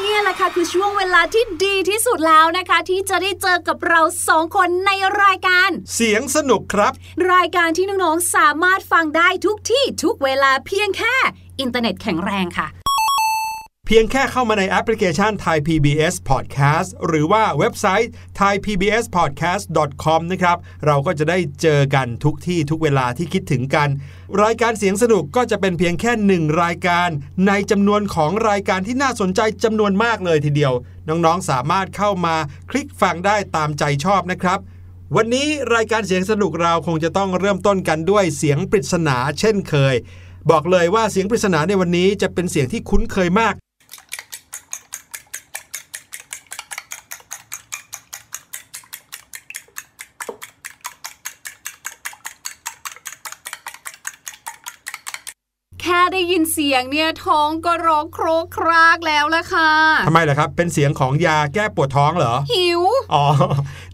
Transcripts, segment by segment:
นเนี่ยแหละค่ะคือช่วงเวลาที่ดีที่สุดแล้วนะคะ ที่จะได้เจอกับเราสองคนในรายการ เสียงสนุกครับ รายการที่น้องๆสามารถฟังได้ทุกที่ทุกเวลาเพียงแค่ อินเทอร์เน็ตแข็งแรงค่ะเพียงแค่เข้ามาในแอปพลิเคชัน Thai PBS Podcast หรือว่าเว็บไซต์ thaipbspodcast.com นะครับ เราก็จะได้เจอกันทุกที่ทุกเวลาที่คิดถึงกัน รายการเสียงสนุกก็จะเป็นเพียงแค่หนึ่งรายการ ในจำนวนของรายการที่น่าสนใจจำนวนมากเลยทีเดียว น้องๆ สามารถเข้ามาคลิกฟังได้ตามใจชอบนะครับ วันนี้รายการเสียงสนุกเราคงจะต้องเริ่มต้นกันด้วยเสียงปริศนาเช่นเคย บอกเลยว่าเสียงปริศนาในวันนี้จะเป็นเสียงที่คุ้นเคยมาก แค่ ได้ยินเสียงเนี่ยท้องก็ร้องโครกครากแล้วละค่ะทำไมล่ะครับ เป็นเสียงของยาแก้ปวดท้องเหรอ หิว อ๋อ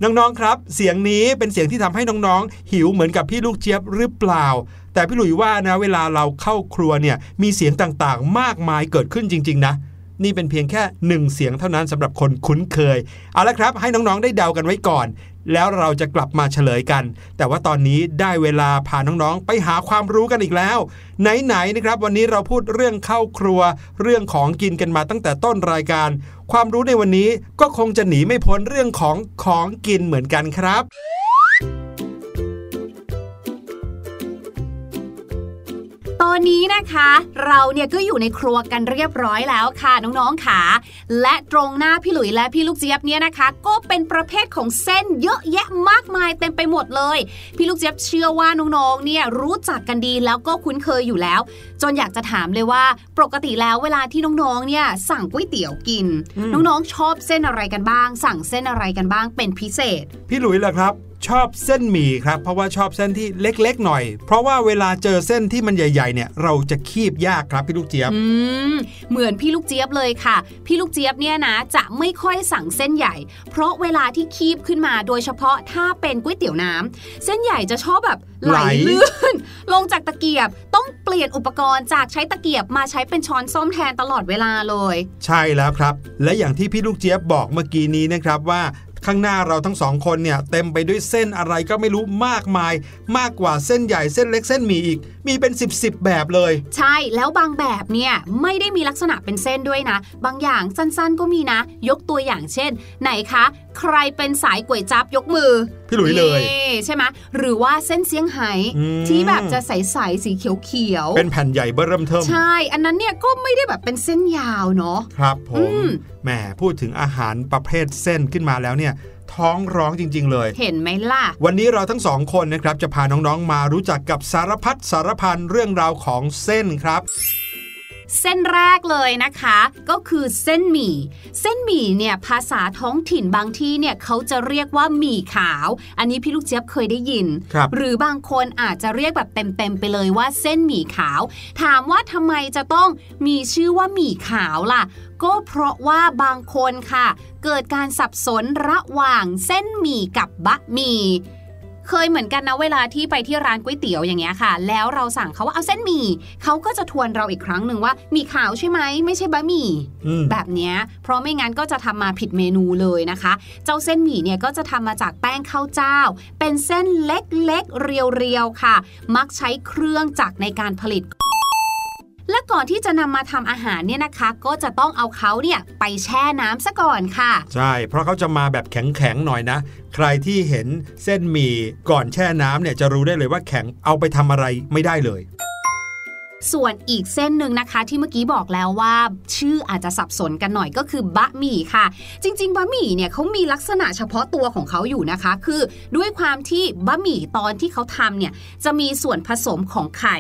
น้องๆครับ เสียงนี้เป็นเสียงที่ทำให้น้องๆ หิวเหมือนกับพี่ลูกเจี๊ยบหรือเปล่าแต่พี่หลุยว่านะเวลาเราเข้าครัวเนี่ยมีเสียงต่างๆ มากมายเกิดขึ้นจริง ๆ นะ นี่เป็นเพียงแค่หนึ่งเสียงเท่านั้นสำหรับคนคุ้นเคย เอาละครับ ให้น้องๆได้เดากันไว้ก่อน แล้วเราจะกลับมาเฉลยกัน แต่ว่าตอนนี้ได้เวลาพาน้องๆ ไปหาความรู้กันอีกแล้ว ไหนๆนะครับ วันนี้เราพูดเรื่องเข้าครัว เรื่องของกินกันมาตั้งแต่ต้นรายการ ความรู้ในวันนี้ก็คงจะหนีไม่พ้นเรื่องของของกินเหมือนกันครับ อนนี้นะคะ เราเนี่ยก็อยู่ในครัวกันเรียบร้อยแล้วค่ะน้องๆค่ะ และตรงหน้าพี่หลุยและพี่ลูกเจี๊ยบเนี่ยนะคะ ก็เป็นประเภทของเส้นเยอะแยะมากมายเต็มไปหมดเลย พี่ลูกเจี๊ยบเชื่อว่าน้องๆเนี่ยรู้จักกันดีแล้วก็คุ้นเคยอยู่แล้ว จนอยากจะถามเลยว่าปกติแล้วเวลาที่น้องๆเนี่ยสั่งก๋วยเตี๋ยวกินอืมน้องๆชอบเส้นอะไรกันบ้าง สั่งเส้นอะไรกันบ้างเป็นพิเศษ พี่หลุยล่ะครับ ชอบเส้นหมี่ครับ เพราะว่าชอบเส้นที่เล็กๆหน่อย เพราะว่าเวลาเจอเส้นที่มันใหญ่ๆเนี่ยเราจะคีบยากครับพี่ลูกเจี๊ยบอืมเหมือนพี่ลูกเจี๊ยบเลยค่ะ พี่ลูกเจี๊ยบเนี่ยนะจะไม่ค่อยสั่งเส้นใหญ่ เพราะเวลาที่คีบขึ้นมาโดยเฉพาะถ้าเป็นก๋วยเตี๋ยวน้ำเส้นใหญ่จะชอบแบบไหลไหลลื่นลงจากตะเกียบต้องเปลี่ยนอุปกรณ์จากใช้ตะเกียบมาใช้เป็นช้อนส้อมแทนตลอดเวลาเลย ใช่แล้วครับ และอย่างที่พี่ลูกเจี๊ยบบอกเมื่อกี้นี้นะครับว่า ข้างหน้าเราทั้งสองคนเนี่ยเต็มไปด้วยเส้นอะไรก็ไม่รู้มากมาย มากกว่าเส้นใหญ่เส้นเล็กเส้นหมี่อีก มีเป็น 10บสแบบเลย ใช่แล้วบางแบบเนี่ยไม่ได้มีลักษณะเป็นเส้นด้วยนะ บางอย่างสั้นๆก็มีนะ ยกตัวอย่างเช่น ไหนคะ ใครเป็นสายก๋วยจับยกมือ พี่หลุยเลยนี่ใช่ไหมหรือว่าเส้นเสียงไฮ้อืมที่แบบจะใสๆสีเขียวเป็นแผ่นใหญ่เบ้อเริ่มเทิมใช่ อันนั้นเนี่ยก็ไม่ได้แบบเป็นเส้นยาวเนาะครับผอืมมแหมพูดถึงอาหารประเภทเส้นขึ้นมาแล้วเนี่ยท้องร้องจริง ๆ เลย เห็นไหมล่ะ วันนี้เราทั้งสองคนนะครับ จะพาน้องๆมารู้จักกับสารพัดสารพันเรื่องราวของเส้นครับ เส้นแรกเลยนะคะ ก็คือเส้นหมี่ เส้นหมี่เนี่ยภาษาท้องถิ่นบางที่เนี่ยเขาจะเรียกว่าหมี่ขาว อันนี้พี่ลูกเจี๊ยบเคยได้ยินครับหรือบางคนอาจจะเรียกแบบเต็มๆไปเลยว่าเส้นหมี่ขาว ถามว่าทำไมจะต้องมีชื่อว่าหมี่ขาวล่ะ ก็เพราะว่าบางคนค่ะ เกิดการสับสนระหว่างเส้นหมี่กับบะหมี่ เคยเหมือนกันนะเวลาที่ไปที่ร้านก๋วยเตี๋ยวอย่างเงี้ยค่ะ แล้วเราสั่งเขาว่าเอาเส้นหมี่เขาก็จะทวนเราอีกครั้งหนึ่งว่าหมี่ขาวใช่ไหมไม่ใช่บะหมี่อืมแบบเนี้ยเพราะไม่งั้นก็จะทำมาผิดเมนูเลยนะคะ เจ้าเส้นหมี่เนี่ยก็จะทำมาจากแป้งข้าวเจ้า เป็นเส้นเล็กๆเรียวๆค่ะ มักใช้เครื่องจักรในการผลิต และก่อนที่จะนำมาทำอาหารเนี่ยนะคะ ก็จะต้องเอาเขาเนี่ยไปแช่น้ำซะก่อนค่ะ ใช่ เพราะเขาจะมาแบบแข็งๆหน่อยนะ ใครที่เห็นเส้นหมี่ก่อนแช่น้ำเนี่ยจะรู้ได้เลยว่าแข็งเอาไปทำอะไรไม่ได้เลย ส่วนอีกเส้นหนึ่งนะคะ ที่เมื่อกี้บอกแล้วว่า ชื่ออาจจะสับสนกันหน่อยก็คือบะหมี่ค่ะ จริง ๆ บะหมี่เนี่ยเขามีลักษณะเฉพาะตัวของเขาอยู่นะคะ คือด้วยความที่บะหมี่ตอนที่เขาทำเนี่ยจะมีส่วนผสมของไข่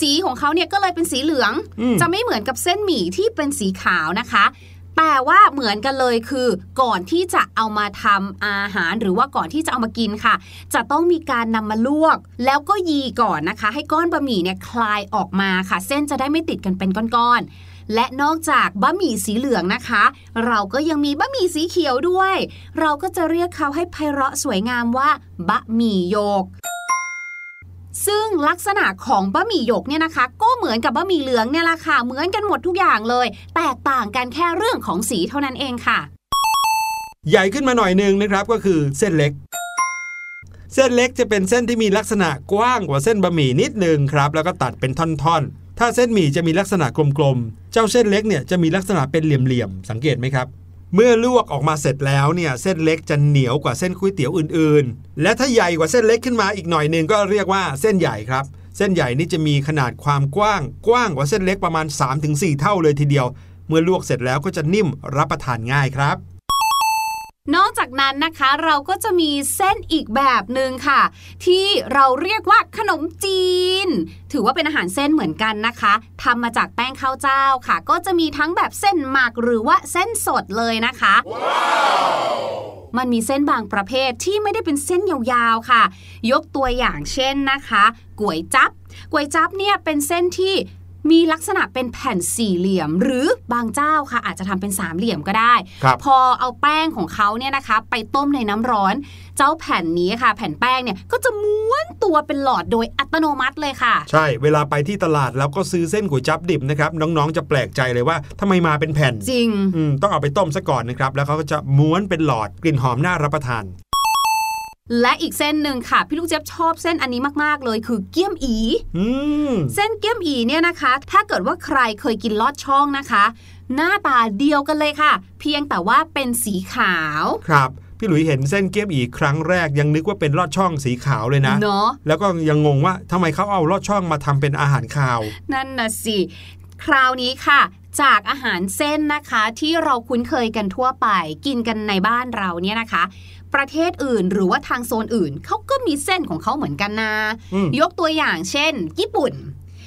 สีของเขาเนี่ยก็เลยเป็นสีเหลืองอืมจะไม่เหมือนกับเส้นหมี่ที่เป็นสีขาวนะคะ แต่ว่าเหมือนกันเลยคือก่อนที่จะเอามาทำอาหารหรือว่าก่อนที่จะเอามากินค่ะ จะต้องมีการนำมาลวก แล้วก็ยีก่อนนะคะ ให้ก้อนบะหมี่เนี่ยคลายออกมาค่ะ เส้นจะได้ไม่ติดกันเป็นก้อนๆและนอกจากบะหมี่สีเหลืองนะคะ เราก็ยังมีบะหมี่สีเขียวด้วย เราก็จะเรียกเขาให้ไพเราะสวยงามว่าบะหมี่โยก ซึ่งลักษณะของบะหมี่หยกเนี่ยนะคะ ก็เหมือนกับบะหมี่เหลืองเนี่ยแหละค่ะเหมือนกันหมดทุกอย่างเลย แตกต่างกันแค่เรื่องของสีเท่านั้นเองค่ะ ใหญ่ขึ้นมาหน่อยนึงนะครับก็คือเส้นเล็กเส้นเล็กจะเป็นเส้นที่มีลักษณะกว้างกว่าเส้นบะหมี่นิดนึงครับ แล้วก็ตัดเป็นท่อนๆ ถ้าเส้นหมี่จะมีลักษณะกลมๆ เจ้าเส้นเล็กเนี่ยจะมีลักษณะเป็นเหลี่ยมๆ สังเกตไหมครับ เมื่อลวกออกมาเสร็จแล้วเนี่ยเส้นเล็กจะเหนียวกว่าเส้นก๋วยเตี๋ยวอื่นๆ และถ้าใหญ่กว่าเส้นเล็กขึ้นมาอีกหน่อยหนึ่งก็เรียกว่าเส้นใหญ่ครับ เส้นใหญ่นี่จะมีขนาดความกว้าง กว้างกว่าเส้นเล็กประมาณ 3-4 เท่าเลยทีเดียว เมื่อลวกเสร็จแล้วก็จะนิ่มรับประทานง่ายครับ นอกจากนั้นนะคะเราก็จะมีเส้นอีกแบบหนึ่งค่ะ ที่เราเรียกว่าขนมจีน ถือว่าเป็นอาหารเส้นเหมือนกันนะคะทำมาจากแป้งข้าวเจ้าค่ะ ก็จะมีทั้งแบบเส้นหมักหรือว่าเส้นสดเลยนะคะมันมีเส้นบางประเภทที่ไม่ได้เป็นเส้นยาวๆค่ะ ยกตัวอย่างเช่นนะคะก๋วยจับก๋วยจับเนี่ยเป็นเส้นที่ มีลักษณะเป็นแผ่นสี่เหลี่ยม หรือบางเจ้าค่ะ อาจจะทำเป็นสามเหลี่ยมก็ได้ครับพอเอาแป้งของเขาเนี่ยนะคะ ไปต้มในน้ำร้อน เจ้าแผ่นนี้ค่ะ แผ่นแป้งเนี่ยก็จะม้วนตัวเป็นหลอดโดยอัตโนมัติเลยค่ะ ใช่เวลาไปที่ตลาดแล้วก็ซื้อเส้นก๋วยจั๊บดิบนะครับน้องๆจะแปลกใจเลยว่าทำไมมาเป็นแผ่นจริงอืมต้องเอาไปต้มซะก่อนนะครับแล้วเขาก็จะม้วนเป็นหลอดกลิ่นหอมน่ารับประทาน และอีกเส้นหนึ่งค่ะ พี่ลูกเจี๊ยบชอบเส้นอันนี้มากๆ เลยคือเกี๊ยมอีอืมเส้นเกี๊ยมอีเนี่ยนะคะ ถ้าเกิดว่าใครเคยกินลอดช่องนะคะ หน้าตาเดียวกันเลยค่ะ เพียงแต่ว่าเป็นสีขาวครับพี่หลุยเห็นเส้นเกี๊ยมอีครั้งแรกยังนึกว่าเป็นลอดช่องสีขาวเลยนะเนาะแล้วก็ยังงงว่าทำไมเขาเอาลอดช่องมาทำเป็นอาหารคาว นั่นน่ะสิ คราวนี้ค่ะ จากอาหารเส้นนะคะที่เราคุ้นเคยกันทั่วไป กินกันในบ้านเราเนี่ยนะคะ ประเทศอื่น หรือว่าทางโซนอื่นเขาก็มีเส้นของเขาเหมือนกันนะอืมยกตัวอย่างเช่น ญี่ปุ่น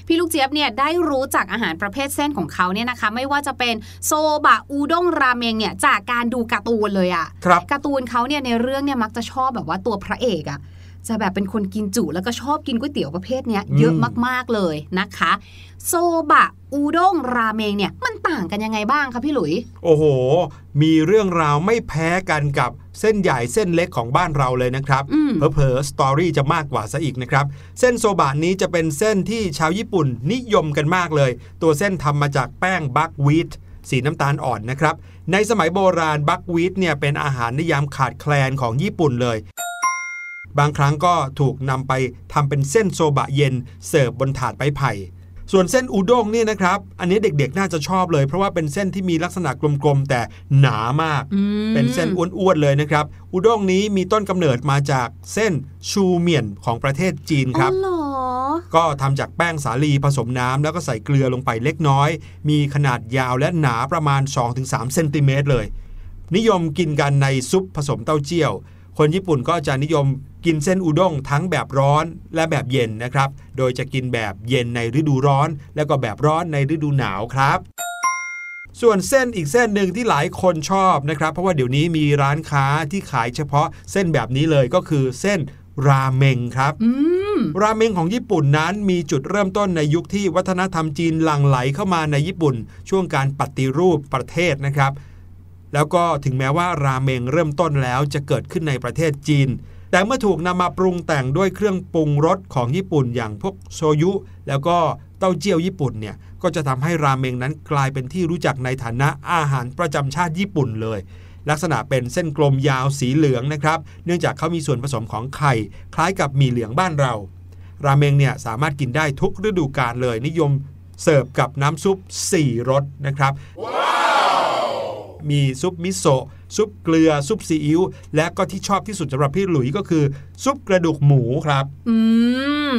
พี่ลูกเจี๊ยบเนี่ยได้รู้จากอาหารประเภทเส้นของเขาเนี่ยนะคะ ไม่ว่าจะเป็นโซบะอูด้งราเมงเนี่ยจากการดูการ์ตูนเลยอะครับการ์ตูนเขาเนี่ยในเรื่องเนี่ยมักจะชอบแบบว่าตัวพระเอกอะ จะแบบเป็นคนกินจุแล้วก็ชอบกินก๋วยเตี๋ยวประเภทเนี้ยเยอะมากๆเลยนะคะ โซบะอูด้งราเมงเนี่ยมันต่างกันยังไงบ้างคะพี่หลุย โอ้โห มีเรื่องราวไม่แพ้กันกับเส้นใหญ่เส้นเล็กของบ้านเราเลยนะครับอืมเผลอๆสตอรี่จะมากกว่าซะอีกนะครับ เส้นโซบะนี้จะเป็นเส้นที่ชาวญี่ปุ่นนิยมกันมากเลย ตัวเส้นทำมาจากแป้งบัควีตสีน้ำตาลอ่อนนะครับ ในสมัยโบราณบัควีตเนี่ยเป็นอาหารนิยามขาดแคลนของญี่ปุ่นเลย บางครั้งก็ถูกนำไปทำเป็นเส้นโซบะเย็นเสิร์ฟบนถาดไม้ไผ่ ส่วนเส้นอุด้งเนี่ยนะครับ อันนี้เด็กๆน่าจะชอบเลย เพราะว่าเป็นเส้นที่มีลักษณะกลมๆ แต่หนามากอืมเป็นเส้นอ้วนๆเลยนะครับอุด้งนี้มีต้นกำเนิดมาจากเส้นชูเมียนของประเทศจีนครับอ๋อเหรอก็ทำจากแป้งสาลีผสมน้ำแล้วก็ใส่เกลือลงไปเล็กน้อย มีขนาดยาวและหนาประมาณ 2-3เซนติเมตรเลย นิยมกินกันในซุปผสมเต้าเจี้ยว คนญี่ปุ่นก็จะนิยมกินเส้นอุด้งทั้งแบบร้อนและแบบเย็นนะครับ โดยจะกินแบบเย็นในฤดูร้อน แล้วก็แบบร้อนในฤดูหนาวครับส่วนเส้นอีกเส้นหนึ่งที่หลายคนชอบนะครับ เพราะว่าเดี๋ยวนี้มีร้านค้าที่ขายเฉพาะเส้นแบบนี้เลยก็คือเส้นราเมงครับอืมราเมงของญี่ปุ่นนั้นมีจุดเริ่มต้นในยุคที่วัฒนธรรมจีนหลั่งไหลเข้ามาในญี่ปุ่น ช่วงการปฏิรูปประเทศนะครับ แล้วก็ถึงแม้ว่าราเมงเริ่มต้นแล้วจะเกิดขึ้นในประเทศจีน แต่เมื่อถูกนำมาปรุงแต่งด้วยเครื่องปรุงรสของญี่ปุ่นอย่างพวกโชยุ แล้วก็เต้าเจี้ยวญี่ปุ่นเนี่ยก็จะทำให้ราเมงนั้นกลายเป็นที่รู้จักในฐานะอาหารประจำชาติญี่ปุ่นเลย ลักษณะเป็นเส้นกลมยาวสีเหลืองนะครับ เนื่องจากเขามีส่วนผสมของไข่ คล้ายกับหมี่เหลืองบ้านเรา ราเมงเนี่ยสามารถกินได้ทุกฤดูกาลเลยนิยมเสิร์ฟกับน้ำซุป 4รสนะครับ มีซุปมิโซะ ซุปเกลือซุปซีอิ๊วและก็ที่ชอบที่สุดสำหรับพี่หลุยก็คือ ซุปกระดูกหมูครับ อืม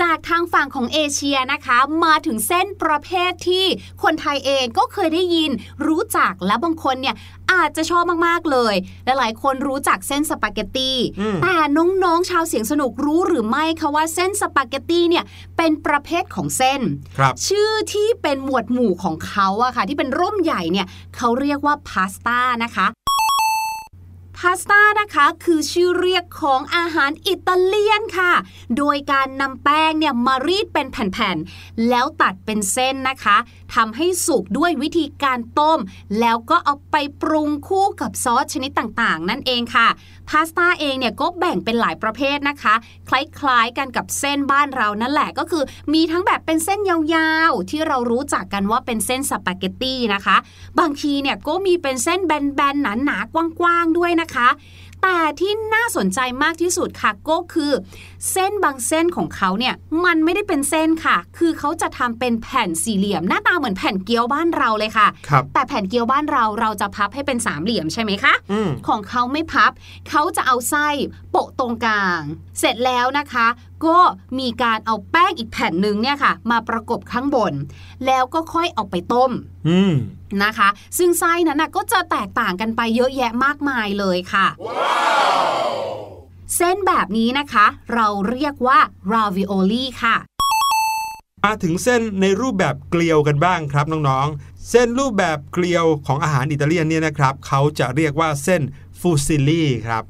จากทางฝั่งของเอเชียนะคะ มาถึงเส้นประเภทที่คนไทยเองก็เคยได้ยิน รู้จักและบางคนเนี่ยอาจจะชอบมากๆเลยและหลายคนรู้จักเส้นสปาเกตตีอืมแต่น้องๆชาวเสียงสนุกรู้หรือไม่คะว่าเส้นสปาเกตตีเนี่ยเป็นประเภทของเส้นครับชื่อที่เป็นหมวดหมู่ของเขาอะค่ะ ที่เป็นร่มใหญ่เนี่ยเขาเรียกว่าพาสต้านะคะ พาสต้านะคะคือชื่อเรียกของอาหารอิตาเลียนค่ะ โดยการนำแป้งเนี่ยมารีดเป็นแผ่นๆ แล้วตัดเป็นเส้นนะคะ ทำให้สุกด้วยวิธีการต้ม แล้วก็เอาไปปรุงคู่กับซอสชนิดต่างๆ นั่นเองค่ะ พาสต้าเองเนี่ยก็แบ่งเป็นหลายประเภทนะคะ คล้ายๆกันกับเส้นบ้านเรานั่นแหละก็คือ มีทั้งแบบเป็นเส้นยาวๆ ที่เรารู้จักกันว่าเป็นเส้นสปาเกตตี้นะคะ บางทีเนี่ยก็มีเป็นเส้นแบนๆหนาๆกว้างๆด้วยนะคะ แต่ที่น่าสนใจมากที่สุดค่ะก็คือ เส้นบางเส้นของเขาเนี่ยมันไม่ได้เป็นเส้นค่ะ คือเขาจะทำเป็นแผ่นสี่เหลี่ยม หน้าตาเหมือนแผ่นเกี๊ยวบ้านเราเลยค่ะครับแต่แผ่นเกี๊ยวบ้านเราเราจะพับให้เป็นสามเหลี่ยมใช่ไหมคะอืมของเขาไม่พับ เขาจะเอาไส้โปะตรงกลาง เสร็จแล้วนะคะ ก็มีการเอาแป้งอีกแผ่นหนึ่งเนี่ยค่ะ มาประกบข้างบน แล้วก็ค่อยเอาไปต้ม อืม นะคะ ซึ่งไส้นั้นนะก็จะแตกต่างกันไปเยอะแยะมากมายเลยค่ะเส้นแบบนี้นะคะ เราเรียกว่า ravioli ค่ะ มาถึงเส้นในรูปแบบเกลียวกันบ้างครับน้องๆ เส้นรูปแบบเกลียวของอาหารอิตาเลียนเนี่ยนะครับ เขาจะเรียกว่าเส้นฟูซิลี่ครับ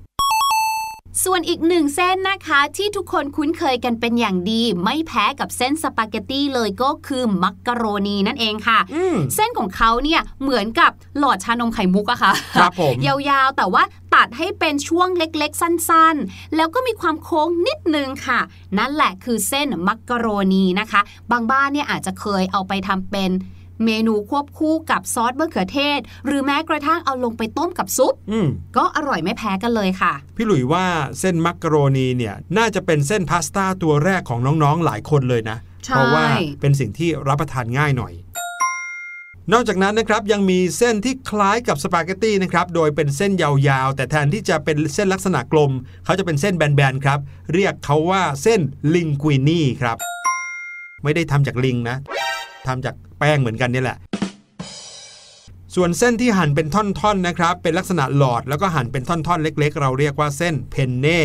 ส่วนอีกหนึ่งเส้นนะคะที่ทุกคนคุ้นเคยกันเป็นอย่างดี ไม่แพ้กับเส้นสปาเกตตี้เลยก็คือมักกะโรนีนั่นเองค่ะอืมเส้นของเขาเนี่ยเหมือนกับหลอดชานมไข่มุกอะค่ะครับผมยาวๆแต่ว่าตัดให้เป็นช่วงเล็กๆ สั้นๆ แล้วก็มีความโค้งนิดนึงค่ะ นั่นแหละคือเส้นมักกะโรนีนะคะ บางบ้านเนี่ยอาจจะเคยเอาไปทำเป็น เมนูควบคู่กับซอสมะเขือเทศ หรือแม้กระทั่งเอาลงไปต้มกับซุปอืมก็อร่อยไม่แพ้กันเลยค่ะ พี่หลุยว่าเส้นมักกะโรนีเนี่ยน่าจะเป็นเส้นพาสต้าตัวแรกของน้องๆหลายคนเลยนะใช่เพราะว่าเป็นสิ่งที่รับประทานง่ายหน่อยนอกจากนั้นนะครับยังมีเส้นที่คล้ายกับสปาเกตตี้นะครับโดยเป็นเส้นยาวๆ แต่แทนที่จะเป็นเส้นลักษณะกลม เขาจะเป็นเส้นแบนๆครับเรียกเขาว่าเส้นลิงกุินี่ครับ ไม่ได้ทำจากลิงนะ ทำจากแป้งเหมือนกันนี่แหละ ส่วนเส้นที่หั่นเป็นท่อนๆนะครับ เป็นลักษณะหลอดแล้วก็หั่นเป็นท่อนๆ เล็ก ๆ เราเรียกว่าเส้น penne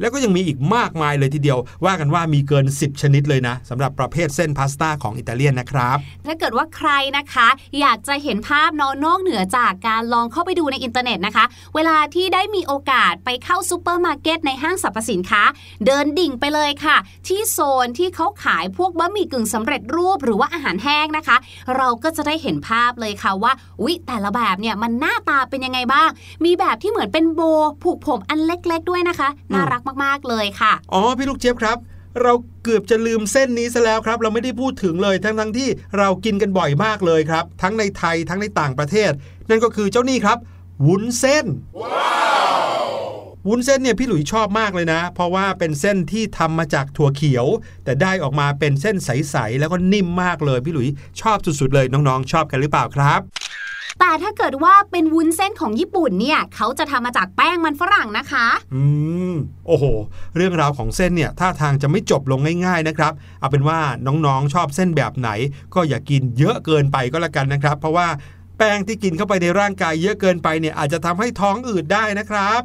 แล้วก็ยังมีอีกมากมายเลยทีเดียว ว่ากันว่ามีเกิน 10 ชนิดเลยนะสำหรับประเภทเส้นพาสต้าของอิตาเลียนนะครับ ถ้าเกิดว่าใครนะคะ อยากจะเห็นภาพเนาะ นอกเหนือจากการลองเข้าไปดูในอินเทอร์เน็ตนะคะ เวลาที่ได้มีโอกาสไปเข้าซูเปอร์มาร์เก็ตในห้างสรรพสินค้า เดินดิ่งไปเลยค่ะ ที่โซนที่เขาขายพวกบะหมี่กึ่งสำเร็จรูปหรือว่าอาหารแห้งนะคะ เราก็จะได้เห็นภาพเลยค่ะว่าอุ๊ยแต่ละแบบเนี่ยมันหน้าตาเป็นยังไงบ้าง มีแบบที่เหมือนเป็นโบผูกผมอันเล็ก ๆ ด้วยนะคะน่ารักมากๆเลยค่ะ อ๋อ พี่ลูกเจี๊ยบครับ เราเกือบจะลืมเส้นนี้ซะแล้วครับ เราไม่ได้พูดถึงเลยทั้งทั้งที่เรากินกันบ่อยมากเลยครับ ทั้งในไทยทั้งในต่างประเทศ นั่นก็คือเจ้านี่ครับ วุ้นเส้น วุ้นเส้นเนี่ยพี่หลุยชอบมากเลยนะ เพราะว่าเป็นเส้นที่ทำมาจากถั่วเขียว แต่ได้ออกมาเป็นเส้นใสๆแล้วก็นิ่มมากเลยพี่หลุยชอบสุดๆเลยน้องๆ ชอบกันหรือเปล่าครับแต่ถ้าเกิดว่าเป็นวุ้นเส้นของญี่ปุ่นเนี่ย เขาจะทำมาจากแป้งมันฝรั่งนะคะ อืม โอ้โห เรื่องราวของเส้นเนี่ยท่าทางจะไม่จบลงง่ายๆนะครับ เอาเป็นว่าน้องๆชอบเส้นแบบไหน ก็อย่ากินเยอะเกินไปก็แล้วกันนะครับ เพราะว่าแป้งที่กินเข้าไปในร่างกายเยอะเกินไปเนี่ยอาจจะทำให้ท้องอืดได้นะครับ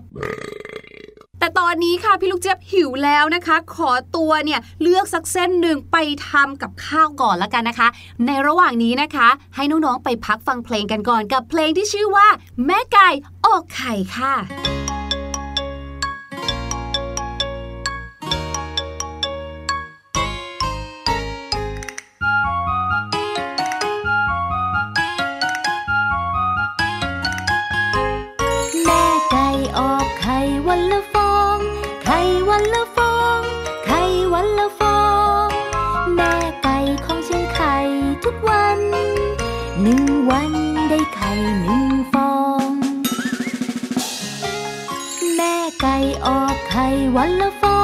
แต่ตอนนี้ค่ะพี่ลูกเจี๊ยบหิวแล้วนะคะ ขอตัวเนี่ยเลือกสักเส้นหนึ่งไปทำกับข้าวก่อนแล้วกันนะคะ ในระหว่างนี้นะคะ ให้น้องๆไปพักฟังเพลงกันก่อนกับเพลงที่ชื่อว่า แม่ไก่ออกไข่ค่ะ ไข่วั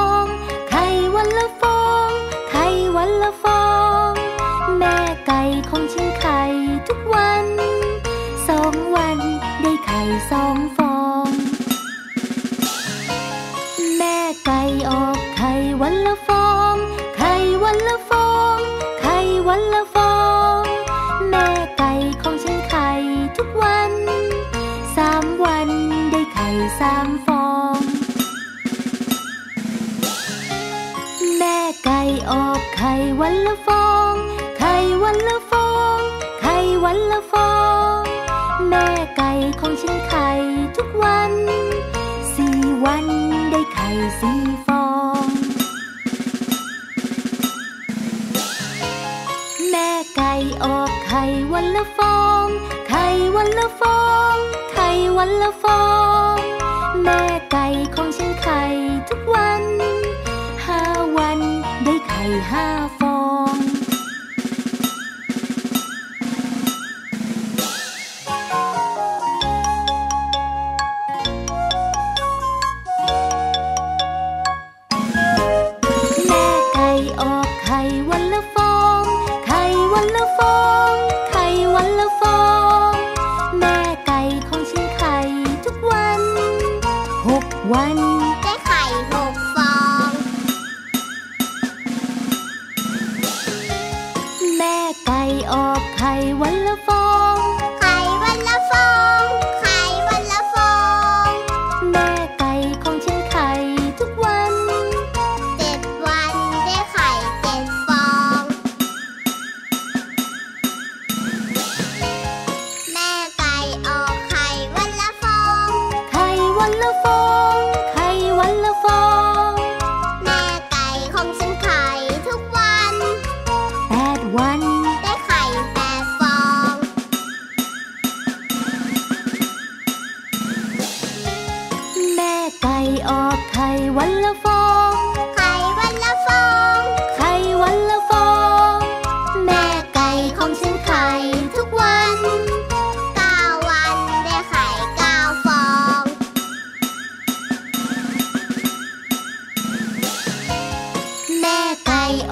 วันละฟอง ไข่วันละฟอง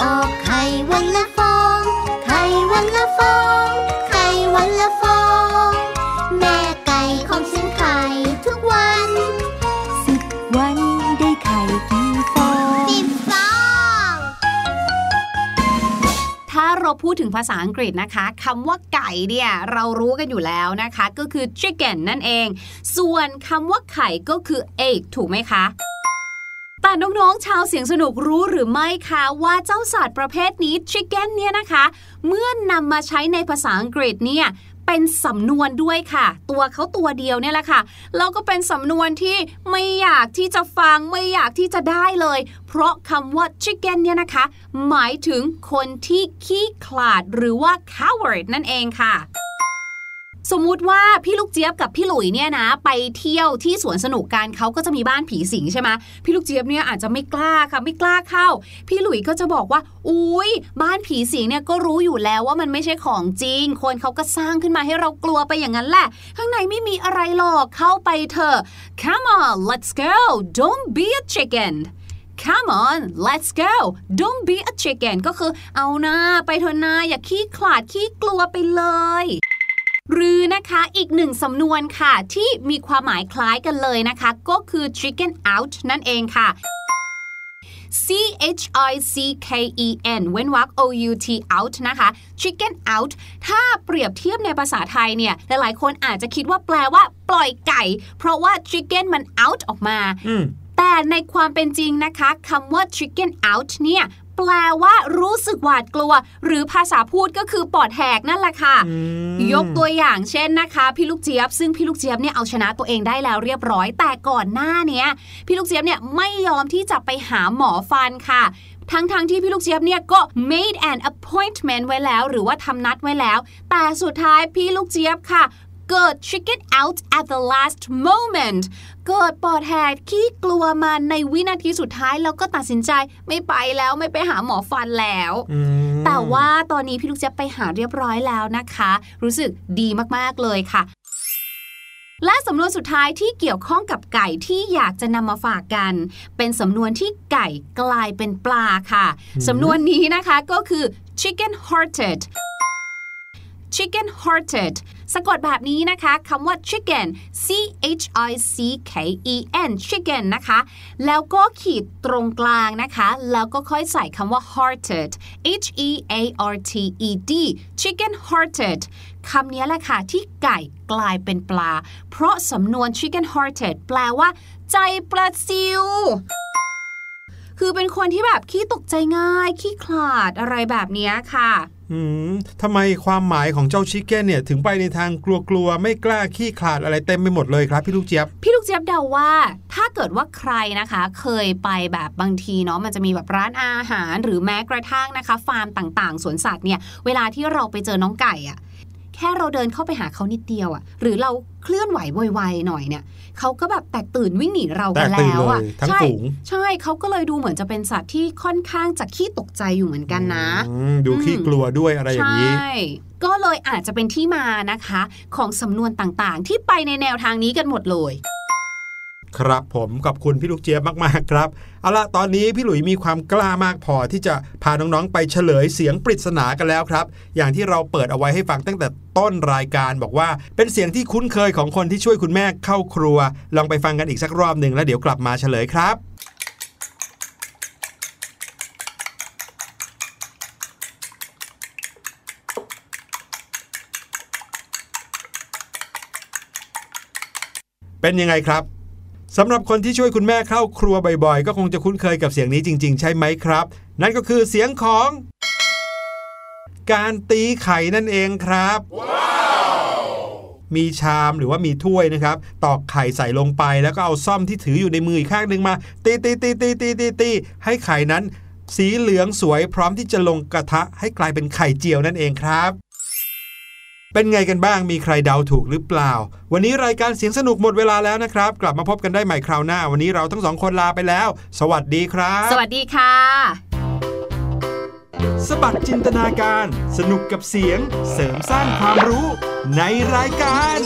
ออกไข่ไข่วันละฟอง ไข่วันละฟอง ไข่วันละฟอง แม่ไก่ของฉันไข่ทุกวันสิบวันได้ไข่กี่ฟองสิบฟอง ถ้าเราพูดถึงภาษาอังกฤษนะคะคำว่าไก่เนี่ยเรารู้กันอยู่แล้วนะคะ ก็คือ chicken นั่นเอง ส่วนคำว่าไข่ก็คือ egg ถูกไหมคะ แต่น้องๆ ชาวเสียงสนุกรู้หรือไม่คะว่าเจ้าสัตว์ประเภทนี้ chicken เนี่ยนะคะ เมื่อนำมาใช้ในภาษาอังกฤษเนี่ยเป็นสำนวนด้วยค่ะ ตัวเขาตัวเดียวเนี่ยแหละค่ะแล้วก็เป็นสำนวนที่ไม่อยากที่จะฟังไม่อยากที่จะได้เลย เพราะคำว่า chicken เนี่ยนะคะ หมายถึงคนที่ขี้ขลาดหรือว่า coward นั่นเองค่ะ สมมุติว่าพี่ลูกเจี๊ยบกับพี่หลุยเนี่ยนะ ไปเที่ยวที่สวนสนุกกันเขาก็จะมีบ้านผีสิงใช่ไหมพี่ลูกเจี๊ยบเนี่ยอาจจะไม่กล้าค่ะไม่กล้าเข้า พี่หลุยก็จะบอกว่า อุ้ยบ้านผีสิงเนี่ยก็รู้อยู่แล้วว่ามันไม่ใช่ของจริง คนเขาก็สร้างขึ้นมาให้เรากลัวไปอย่างนั้นแหละ ข้างในไม่มีอะไรหรอกเข้าไปเถอะ come on let's go don't be a chicken Come on let's go don't be a chicken ก็คือเอาหน้าไปเถอะนาอย่าขี้ขลาดขี้กลัวไปเลย หรือนะคะอีกหนึ่งสำนวนค่ะ ที่มีความหมายคล้ายกันเลยนะคะ ก็คือ chicken out นั่นเองค่ะ C H I C K E N เว้นวรรค O U T out นะคะ chicken out ถ้าเปรียบเทียบในภาษาไทยเนี่ย หลายๆ คนอาจจะคิดว่าแปลว่าปล่อยไก่ เพราะว่า chicken มัน out ออกมาอืมแต่ในความเป็นจริงนะคะคำว่า chicken out เนี่ย แปลว่ารู้สึกหวาดกลัว หรือภาษาพูดก็คือปอดแหกนั่นแหละค่ะอืมยกตัวอย่างเช่นนะคะ พี่ลูกเจี๊ยบ ซึ่งพี่ลูกเจี๊ยบเนี่ยเอาชนะตัวเองได้แล้วเรียบร้อย แต่ก่อนหน้าเนี้ย พี่ลูกเจี๊ยบเนี่ยไม่ยอมที่จะไปหาหมอฟันค่ะทั้งๆทที่พี่ลูกเจี๊ยบเนี่ยก็ made an appointment ไว้แล้ว หรือว่าทำนัดไว้แล้ว แต่สุดท้ายพี่ลูกเจี๊ยบค่ะ เกิด chicken out at the last moment เกิดปอดแหกขี้กลัวมาในวินาทีสุดท้ายแล้วก็ตัดสินใจไม่ไปแล้วไม่ไปหาหมอฟันแล้วอืมแต่ว่าตอนนี้พี่ลูกเจี๊ยบไปหาเรียบร้อยแล้วนะคะ รู้สึกดีมากๆเลยค่ะและสำนวนสุดท้ายที่เกี่ยวข้องกับไก่ที่อยากจะนำมาฝากกัน เป็นสำนวนที่ไก่กลายเป็นปลาค่ะ สำนวนนี้นะคะก็คือ chicken hearted chicken hearted สะกดแบบนี้นะคะคำว่า chicken c h i c k e n chicken นะคะ แล้วก็ขีดตรงกลางนะคะ แล้วก็ค่อยใส่คำว่า hearted h e a r t e d chicken hearted คำนี้แหละค่ะ ที่ไก่กลายเป็นปลา เพราะสำนวน chicken hearted แปลว่า ใจปลาซิวคือเป็นคนที่แบบขี้ตกใจง่าย ขี้ขลาดอะไรแบบนี้ค่ะ ทำไมความหมายของเจ้าชิคเก้นเนี่ยถึงไปในทางกลัวๆ ไม่กล้าขี้ขลาดอะไรเต็มไปหมดเลยครับพี่ลูกเจี๊ยบ พี่ลูกเจี๊ยบเดาว่า ถ้าเกิดว่าใครนะคะ เคยไปแบบบางทีเนาะมันจะมีแบบร้านอาหาร หรือแม้กระทั่งนะคะ ฟาร์มต่างๆ สวนสัตว์เนี่ยเวลาที่เราไปเจอน้องไก่อะ แค่เราเดินเข้าไปหาเขานิดเดียวอะหรือเราเคลื่อนไหวไวๆหน่อยเนี่ยเขาก็แบบแตกตื่นวิ่งหนีเรากันแตกตื่นแล้วอะเลยทั้งใช่ฝูงใช่เขาก็เลยดูเหมือนจะเป็นสัตว์ที่ค่อนข้างจะขี้ตกใจอยู่เหมือนกันนะอืมดูขี้กลัวด้วยอะไรอย่างนี้ใช่ก็เลยอาจจะเป็นที่มานะคะ ของสำนวนต่างๆ ที่ไปในแนวทางนี้กันหมดเลย ครับผมขอบคุณพี่ลูกเจี๊ยบมากๆครับ เอาละตอนนี้พี่หลุยมีความกล้ามากพอที่จะพาน้องๆไปเฉลยเสียงปริศนากันแล้วครับ อย่างที่เราเปิดเอาไว้ให้ฟังตั้งแต่ต้นรายการบอกว่า เป็นเสียงที่คุ้นเคยของคนที่ช่วยคุณแม่เข้าครัว ลองไปฟังกันอีกสักรอบหนึ่งแล้วเดี๋ยวกลับมาเฉลยครับเป็นยังไงครับ สำหรับคนที่ช่วยคุณแม่เข้าครัวบ่อยๆ ก็คงจะคุ้นเคยกับเสียงนี้จริง ๆ ใช่ไหมครับ นั่นก็คือเสียงของ การตีไข่นั่นเองครับมีชามหรือว่ามีถ้วยนะครับ ตอกไข่ใส่ลงไป แล้วก็เอาซ่อมที่ถืออยู่ในมืออีกข้างหนึ่งมา ตีตีตีตีตีตีตีให้ไข่นั้น สีเหลืองสวยพร้อมที่จะลงกระทะให้กลายเป็นไข่เจียวนั่นเองครับ เป็นไงกันบ้างมีใครเดาถูกหรือเปล่า วันนี้รายการเสียงสนุกหมดเวลาแล้วนะครับ กลับมาพบกันได้ใหม่คราวหน้า วันนี้เราทั้งสองคนลาไปแล้ว สวัสดีครับ สวัสดีค่ะ สบัดจินตนาการ สนุกกับเสียง เสริมสร้างความรู้ในรายการ